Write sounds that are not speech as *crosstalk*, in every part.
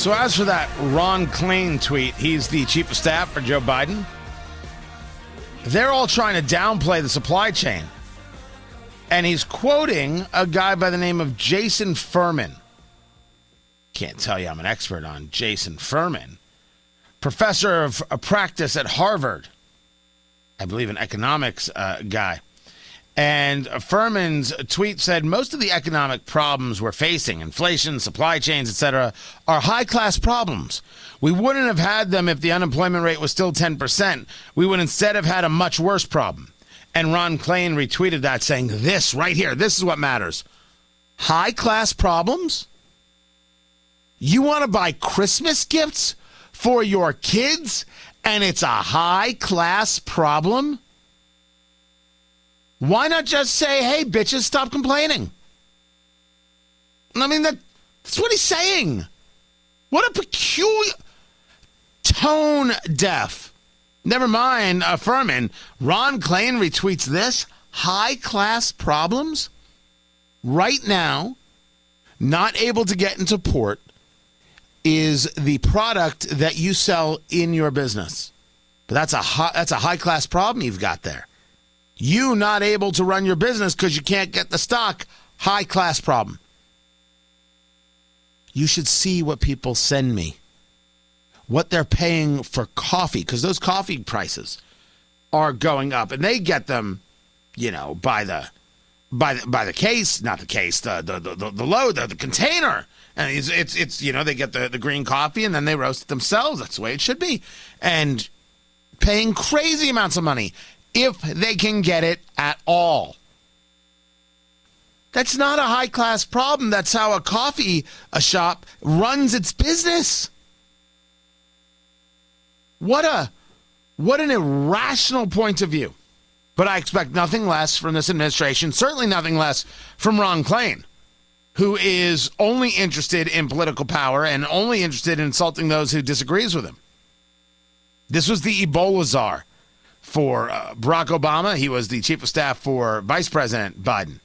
So, as for that Ron Klain tweet, he's the chief of staff for Joe Biden. They're all trying to downplay the supply chain. And he's quoting a guy by the name of Jason Furman. Can't tell you I'm an expert on Jason Furman, professor of practice at Harvard. I believe an economics uh, guy. And Furman's tweet said most of the economic problems we're facing, inflation, supply chains, etc., are high class problems. We wouldn't have had them if the unemployment rate was still 10%. We would instead have had a much worse problem. And Ron Klain retweeted that saying, This right here, this is what matters. High class problems? You want to buy Christmas gifts for your kids and it's a high class problem? Why not just say, hey, bitches, stop complaining? I mean, that, that's what he's saying. What a peculiar tone deaf. Never mind, uh, Furman. Ron Klain retweets this high class problems right now, not able to get into port, is the product that you sell in your business. But that's a high, that's a high class problem you've got there. You not able to run your business because you can't get the stock. High class problem. You should see what people send me, what they're paying for coffee, because those coffee prices are going up, and they get them, you know, by the by the, by the case, not the case, the the the, the load, the, the container. And it's, it's it's you know they get the the green coffee and then they roast it themselves. That's the way it should be, and paying crazy amounts of money if they can get it at all. That's not a high class problem. That's how a coffee a shop runs its business. What a what an irrational point of view. But I expect nothing less from this administration, certainly nothing less from Ron Klain, who is only interested in political power and only interested in insulting those who disagrees with him. This was the Ebola czar for uh, Barack Obama. He was the chief of staff for Vice President Biden.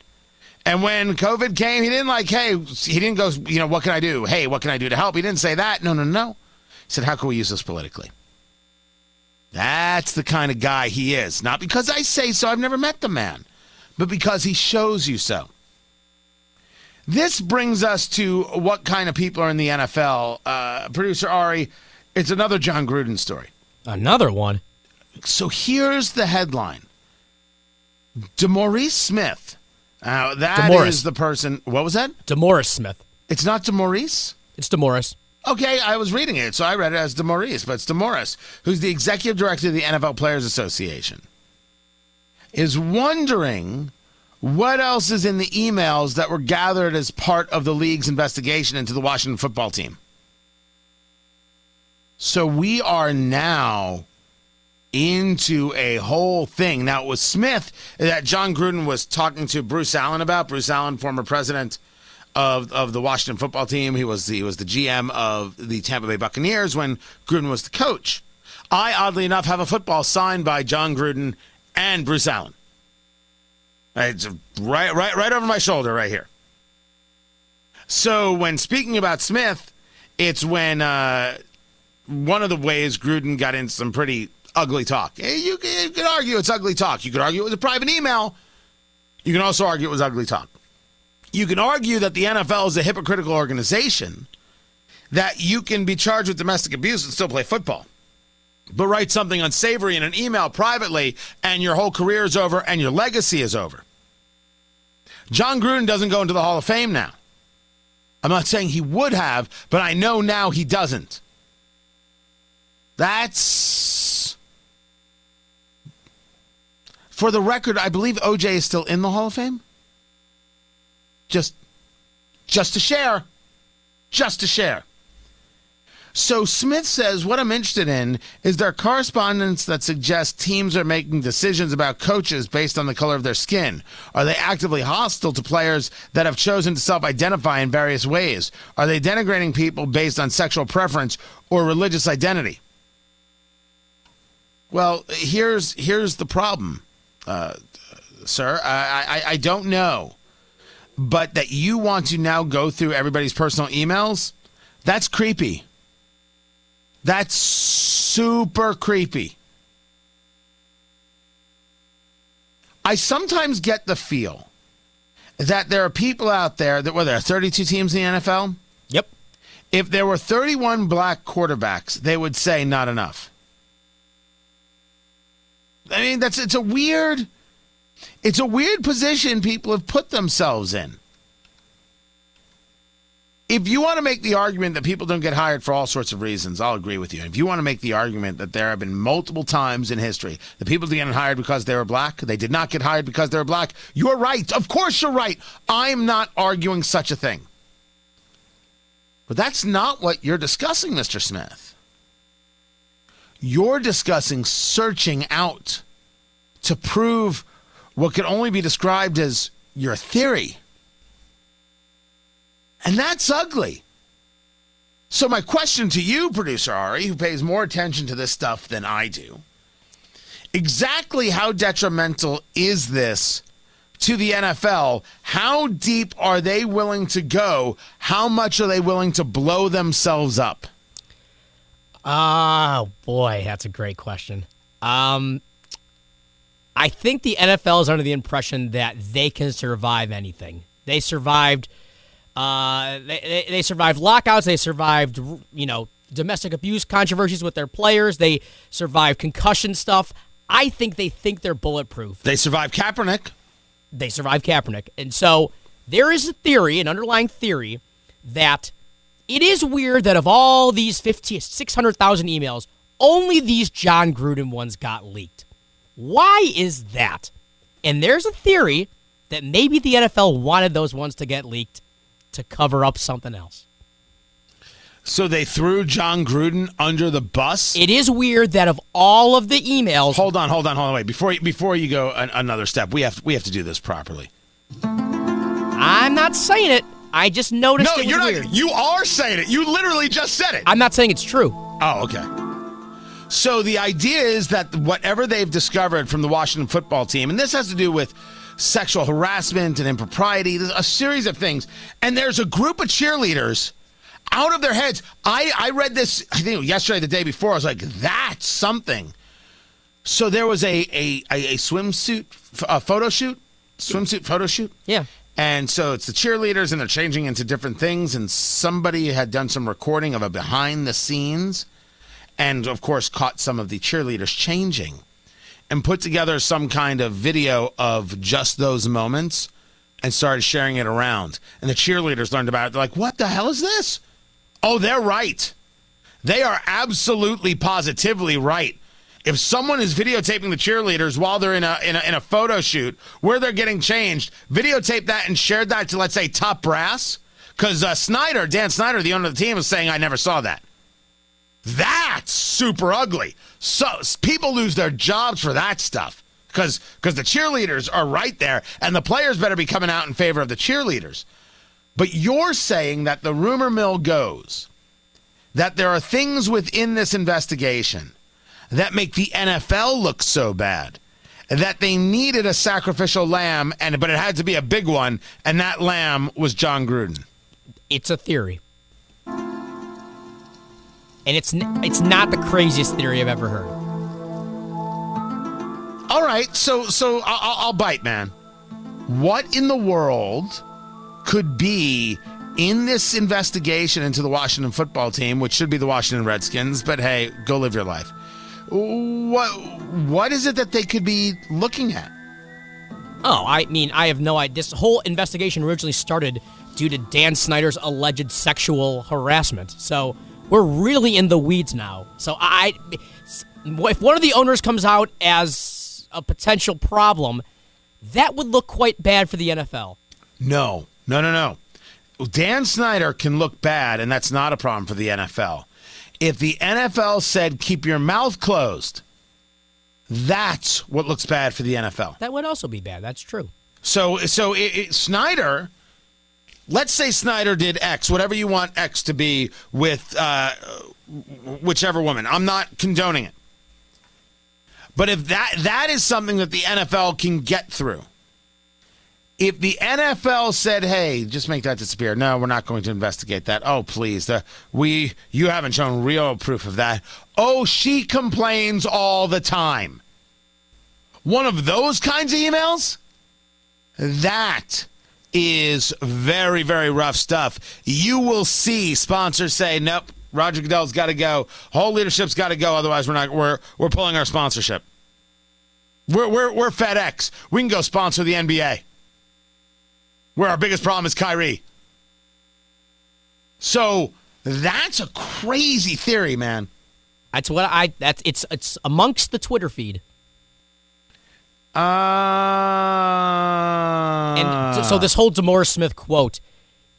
And when COVID came, he didn't like, hey, he didn't go, you know, what can I do? Hey, what can I do to help? He didn't say that. No, no, no. He said, how can we use this politically? That's the kind of guy he is. Not because I say so, I've never met the man, but because he shows you so. This brings us to what kind of people are in the NFL. Uh, Producer Ari, it's another Jon Gruden story. Another one? So here's the headline DeMaurice Smith. Now, that DeMorris. is the person. What was that? DeMorris Smith. It's not DeMaurice? It's DeMorris. Okay, I was reading it, so I read it as DeMaurice, but it's DeMorris, who's the executive director of the NFL Players Association, is wondering what else is in the emails that were gathered as part of the league's investigation into the Washington football team. So we are now into a whole thing. Now, it was Smith that Jon Gruden was talking to Bruce Allen about. Bruce Allen, former president of, of the Washington football team. He was the, he was the GM of the Tampa Bay Buccaneers when Gruden was the coach. I, oddly enough, have a football signed by Jon Gruden and Bruce Allen. It's right, right, right over my shoulder, right here. So when speaking about Smith, it's when uh, one of the ways Gruden got in some pretty ugly talk. Eh, you, you could argue it's ugly talk. You could argue it was a private email. You can also argue it was ugly talk. You can argue that the NFL is a hypocritical organization, that you can be charged with domestic abuse and still play football. But write something unsavory in an email privately, and your whole career is over and your legacy is over. Jon Gruden doesn't go into the Hall of Fame now. I'm not saying he would have, but I know now he doesn't. That's. For the record, I believe OJ is still in the Hall of Fame. Just just to share. Just to share. So Smith says what I'm interested in is there correspondence that suggests teams are making decisions about coaches based on the color of their skin. Are they actively hostile to players that have chosen to self-identify in various ways? Are they denigrating people based on sexual preference or religious identity? Well, here's here's the problem, uh, sir. I, I I don't know, but that you want to now go through everybody's personal emails That's creepy. That's super creepy. I sometimes get the feel that there are people out there that, well, there 32 teams in the NFL. Yep. If there were 31 black quarterbacks, they would say not enough. I mean, that's it's a weird it's a weird position people have put themselves in. If you want to make the argument that people don't get hired for all sorts of reasons, I'll agree with you. If you want to make the argument that there have been multiple times in history that people didn't get hired because they were black, they did not get hired because they were black, you're right. Of course you're right. I'm not arguing such a thing. But that's not what you're discussing, Mr. Smith. You're discussing searching out to prove what can only be described as your theory. And that's ugly. So, my question to you, producer Ari, who pays more attention to this stuff than I do, exactly how detrimental is this to the NFL? How deep are they willing to go? How much are they willing to blow themselves up? Oh boy, that's a great question. Um, I think the NFL is under the impression that they can survive anything. They survived. Uh, they, they, they survived lockouts. They survived, you know, domestic abuse controversies with their players. They survived concussion stuff. I think they think they're bulletproof. They survived Kaepernick. They survived Kaepernick, and so there is a theory, an underlying theory, that it is weird that of all these 50, 600,000 emails, only these Jon Gruden ones got leaked. Why is that? And there's a theory that maybe the NFL wanted those ones to get leaked to cover up something else. So they threw Jon Gruden under the bus. It is weird that of all of the emails, hold on, hold on, hold on. Wait before you, before you go an, another step. We have we have to do this properly. I'm not saying it. I just noticed No, you're weird. not. You are saying it. You literally just said it. I'm not saying it's true. Oh, okay. So the idea is that whatever they've discovered from the Washington football team, and this has to do with sexual harassment and impropriety, there's a series of things, and there's a group of cheerleaders out of their heads. I, I read this, I think yesterday, the day before. I was like, that's something. So there was a a, a, a swimsuit a photo shoot, swimsuit photo shoot. Yeah. And so it's the cheerleaders, and they're changing into different things. And somebody had done some recording of a behind the scenes, and of course, caught some of the cheerleaders changing and put together some kind of video of just those moments and started sharing it around. And the cheerleaders learned about it. They're like, what the hell is this? Oh, they're right. They are absolutely positively right. If someone is videotaping the cheerleaders while they're in a, in a in a photo shoot where they're getting changed, videotape that and share that to let's say top brass, because uh, Snyder, Dan Snyder, the owner of the team, is saying I never saw that. That's super ugly. So people lose their jobs for that stuff because because the cheerleaders are right there, and the players better be coming out in favor of the cheerleaders. But you're saying that the rumor mill goes that there are things within this investigation that make the NFL look so bad that they needed a sacrificial lamb, and but it had to be a big one, and that lamb was Jon Gruden. It's a theory. And it's it's not the craziest theory I've ever heard. All right, so so I'll, I'll bite, man. What in the world could be in this investigation into the Washington football team, which should be the Washington Redskins? But hey, go live your life. What what is it that they could be looking at? Oh, I mean, I have no idea. This whole investigation originally started due to Dan Snyder's alleged sexual harassment. So we're really in the weeds now. So I, if one of the owners comes out as a potential problem, that would look quite bad for the NFL. No, no, no, no. Dan Snyder can look bad, and that's not a problem for the NFL. If the NFL said keep your mouth closed, that's what looks bad for the NFL. That would also be bad. That's true. So, so it, it, Snyder, let's say Snyder did X, whatever you want X to be with uh, whichever woman. I'm not condoning it, but if that that is something that the NFL can get through, if the NFL said, "Hey, just make that disappear," no, we're not going to investigate that. Oh, please, the, we you haven't shown real proof of that. Oh, she complains all the time. One of those kinds of emails, that is very, very rough stuff. You will see sponsors say, "Nope, Roger Goodell's got to go. Whole leadership's got to go. Otherwise, we're not. We're we're pulling our sponsorship. We're we're we're FedEx. We can go sponsor the NBA. Where our biggest problem is Kyrie. So that's a crazy theory, man. That's what I. That's it's it's amongst the Twitter feed. Uh, And so this whole Demore Smith quote,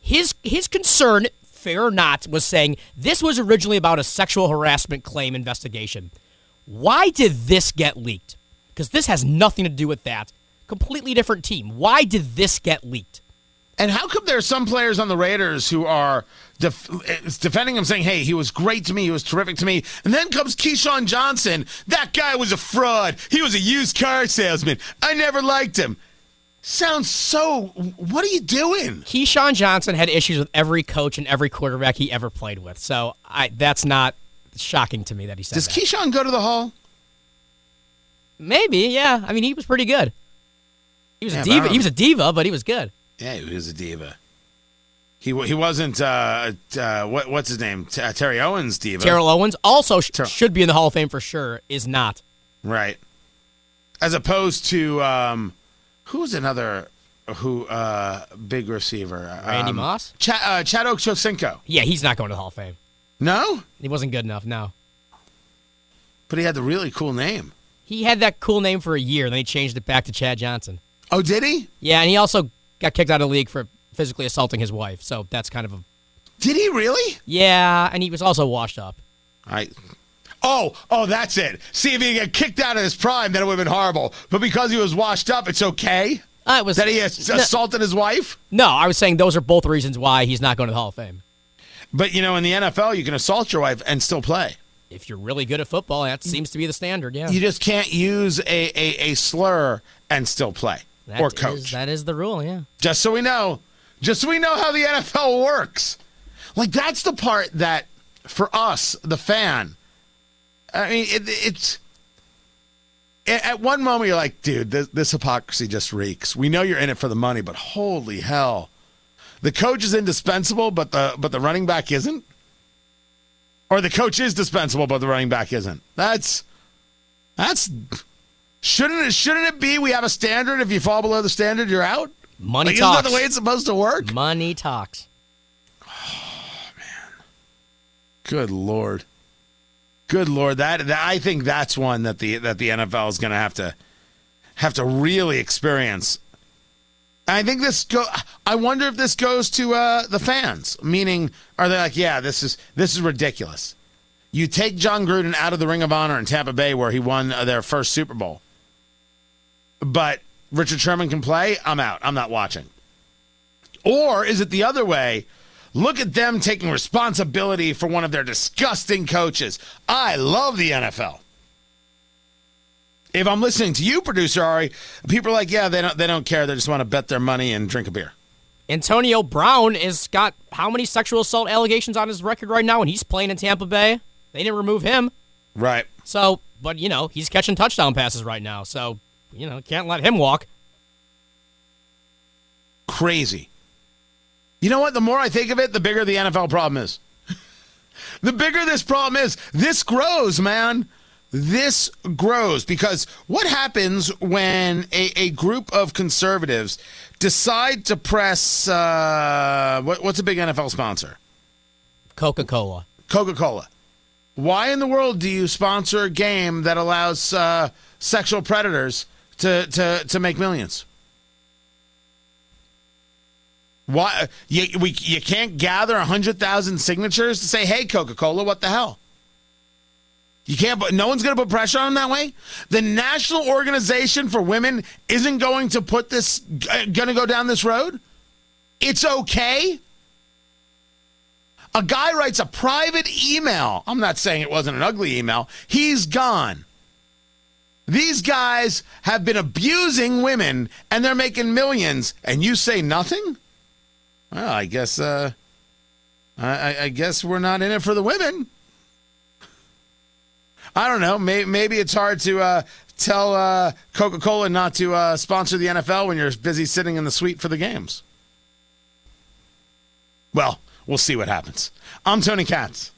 his his concern, fair or not, was saying this was originally about a sexual harassment claim investigation. Why did this get leaked? Because this has nothing to do with that. Completely different team. Why did this get leaked? And how come there are some players on the Raiders who are def- defending him, saying, "Hey, he was great to me. He was terrific to me," and then comes Keyshawn Johnson. That guy was a fraud. He was a used car salesman. I never liked him. Sounds so. What are you doing? Keyshawn Johnson had issues with every coach and every quarterback he ever played with. So I that's not shocking to me that he said that. Does that. Keyshawn go to the Hall? Maybe, yeah. I mean, he was pretty good. He was Yeah, a diva. He was a diva, but he was good. Yeah, he was a diva. He he wasn't. Uh, uh, what what's his name? T- uh, Terry Owens diva. Terrell Owens also sh- Ter- should be in the Hall of Fame for sure. Is not. Right. As opposed to um, who's another who uh, big receiver? Randy um, Moss? Ch- uh, Chad Ochocinco. Yeah, he's not going to the Hall of Fame. No, He wasn't good enough. No. but he had the really cool name. He had that cool name for a year, then he changed it back to Chad Johnson. Oh, did he? Yeah, and he also got kicked out of the league for physically assaulting his wife. So that's kind of a Did he really? yeah, and he was also washed up. I. Oh, oh, that's it. See, if he get kicked out of his prime, then it would have been horrible. But because he was washed up, it's okay Uh, it was that he ass- no, assaulted his wife. no, I was saying those are both reasons why he's not going to the Hall of Fame. But you know, in the NFL, you can assault your wife and still play. If you're really good at football, that seems to be the standard. Yeah, You just can't use a, a, a slur and still play That or is- coach. that is the rule. Yeah. just so we know, just so we know how the NFL works. Like that's the part that for us, the fan. I mean, it, it's at at one moment you're like, dude, this, this hypocrisy just reeks. We know you're in it for the money, but holy hell, the coach is indispensable, but the but the running back isn't, or the coach is dispensable, but the running back isn't. That's that's shouldn't it shouldn't it be? We have a standard. If you fall below the standard, you're out. Money Like, isn't talks. that the way it's supposed to work? Money talks. Oh man, good lord. Good lord. That, that I think that's one that the that the NFL is going to have to have to really experience. I think this go. I wonder if this goes to uh, the fans. Meaning, are they like, yeah, this is this is ridiculous. You take Jon Gruden out of the Ring of Honor in Tampa Bay, where he won uh, their first Super Bowl, but Richard Sherman can play. I'm out. I'm not watching. Or is it the other way? Look at them taking responsibility for one of their disgusting coaches. I love the NFL. If I'm listening to you, producer Ari, people are like, yeah, they don't they don't care. They just want to bet their money and drink a beer. Antonio Brown has got how many sexual assault allegations on his record right now, and he's playing in Tampa Bay. They didn't remove him, Right. so but you know he's catching touchdown passes right now, so you know can't let him walk. Crazy. You know what? The more I think of it, the bigger the NFL problem is. *laughs* the bigger this problem is. This grows, man. This grows because what happens when a, a group of conservatives decide to press uh, what, what's a big NFL sponsor? Coca Cola. Coca Cola. Why in the world do you sponsor a game that allows uh, sexual predators to, to, to make millions? Why you we you can't gather hundred thousand signatures to say, "Hey, Coca Cola, what the hell?" You can't. Put, no one's going to put pressure on them that way. The National Organization for Women isn't going to put this. Going to go down this road. It's okay. A guy writes a private email. I'm not saying it wasn't an ugly email. He's gone. These guys have been abusing women and they're making millions, and you say nothing? Well, I guess uh, I, I guess we're not in it for the women. I don't know. Maybe, maybe it's hard to uh, tell uh, Coca Cola not to uh, sponsor the NFL when you're busy sitting in the suite for the games. Well, we'll see what happens. I'm Tony Katz.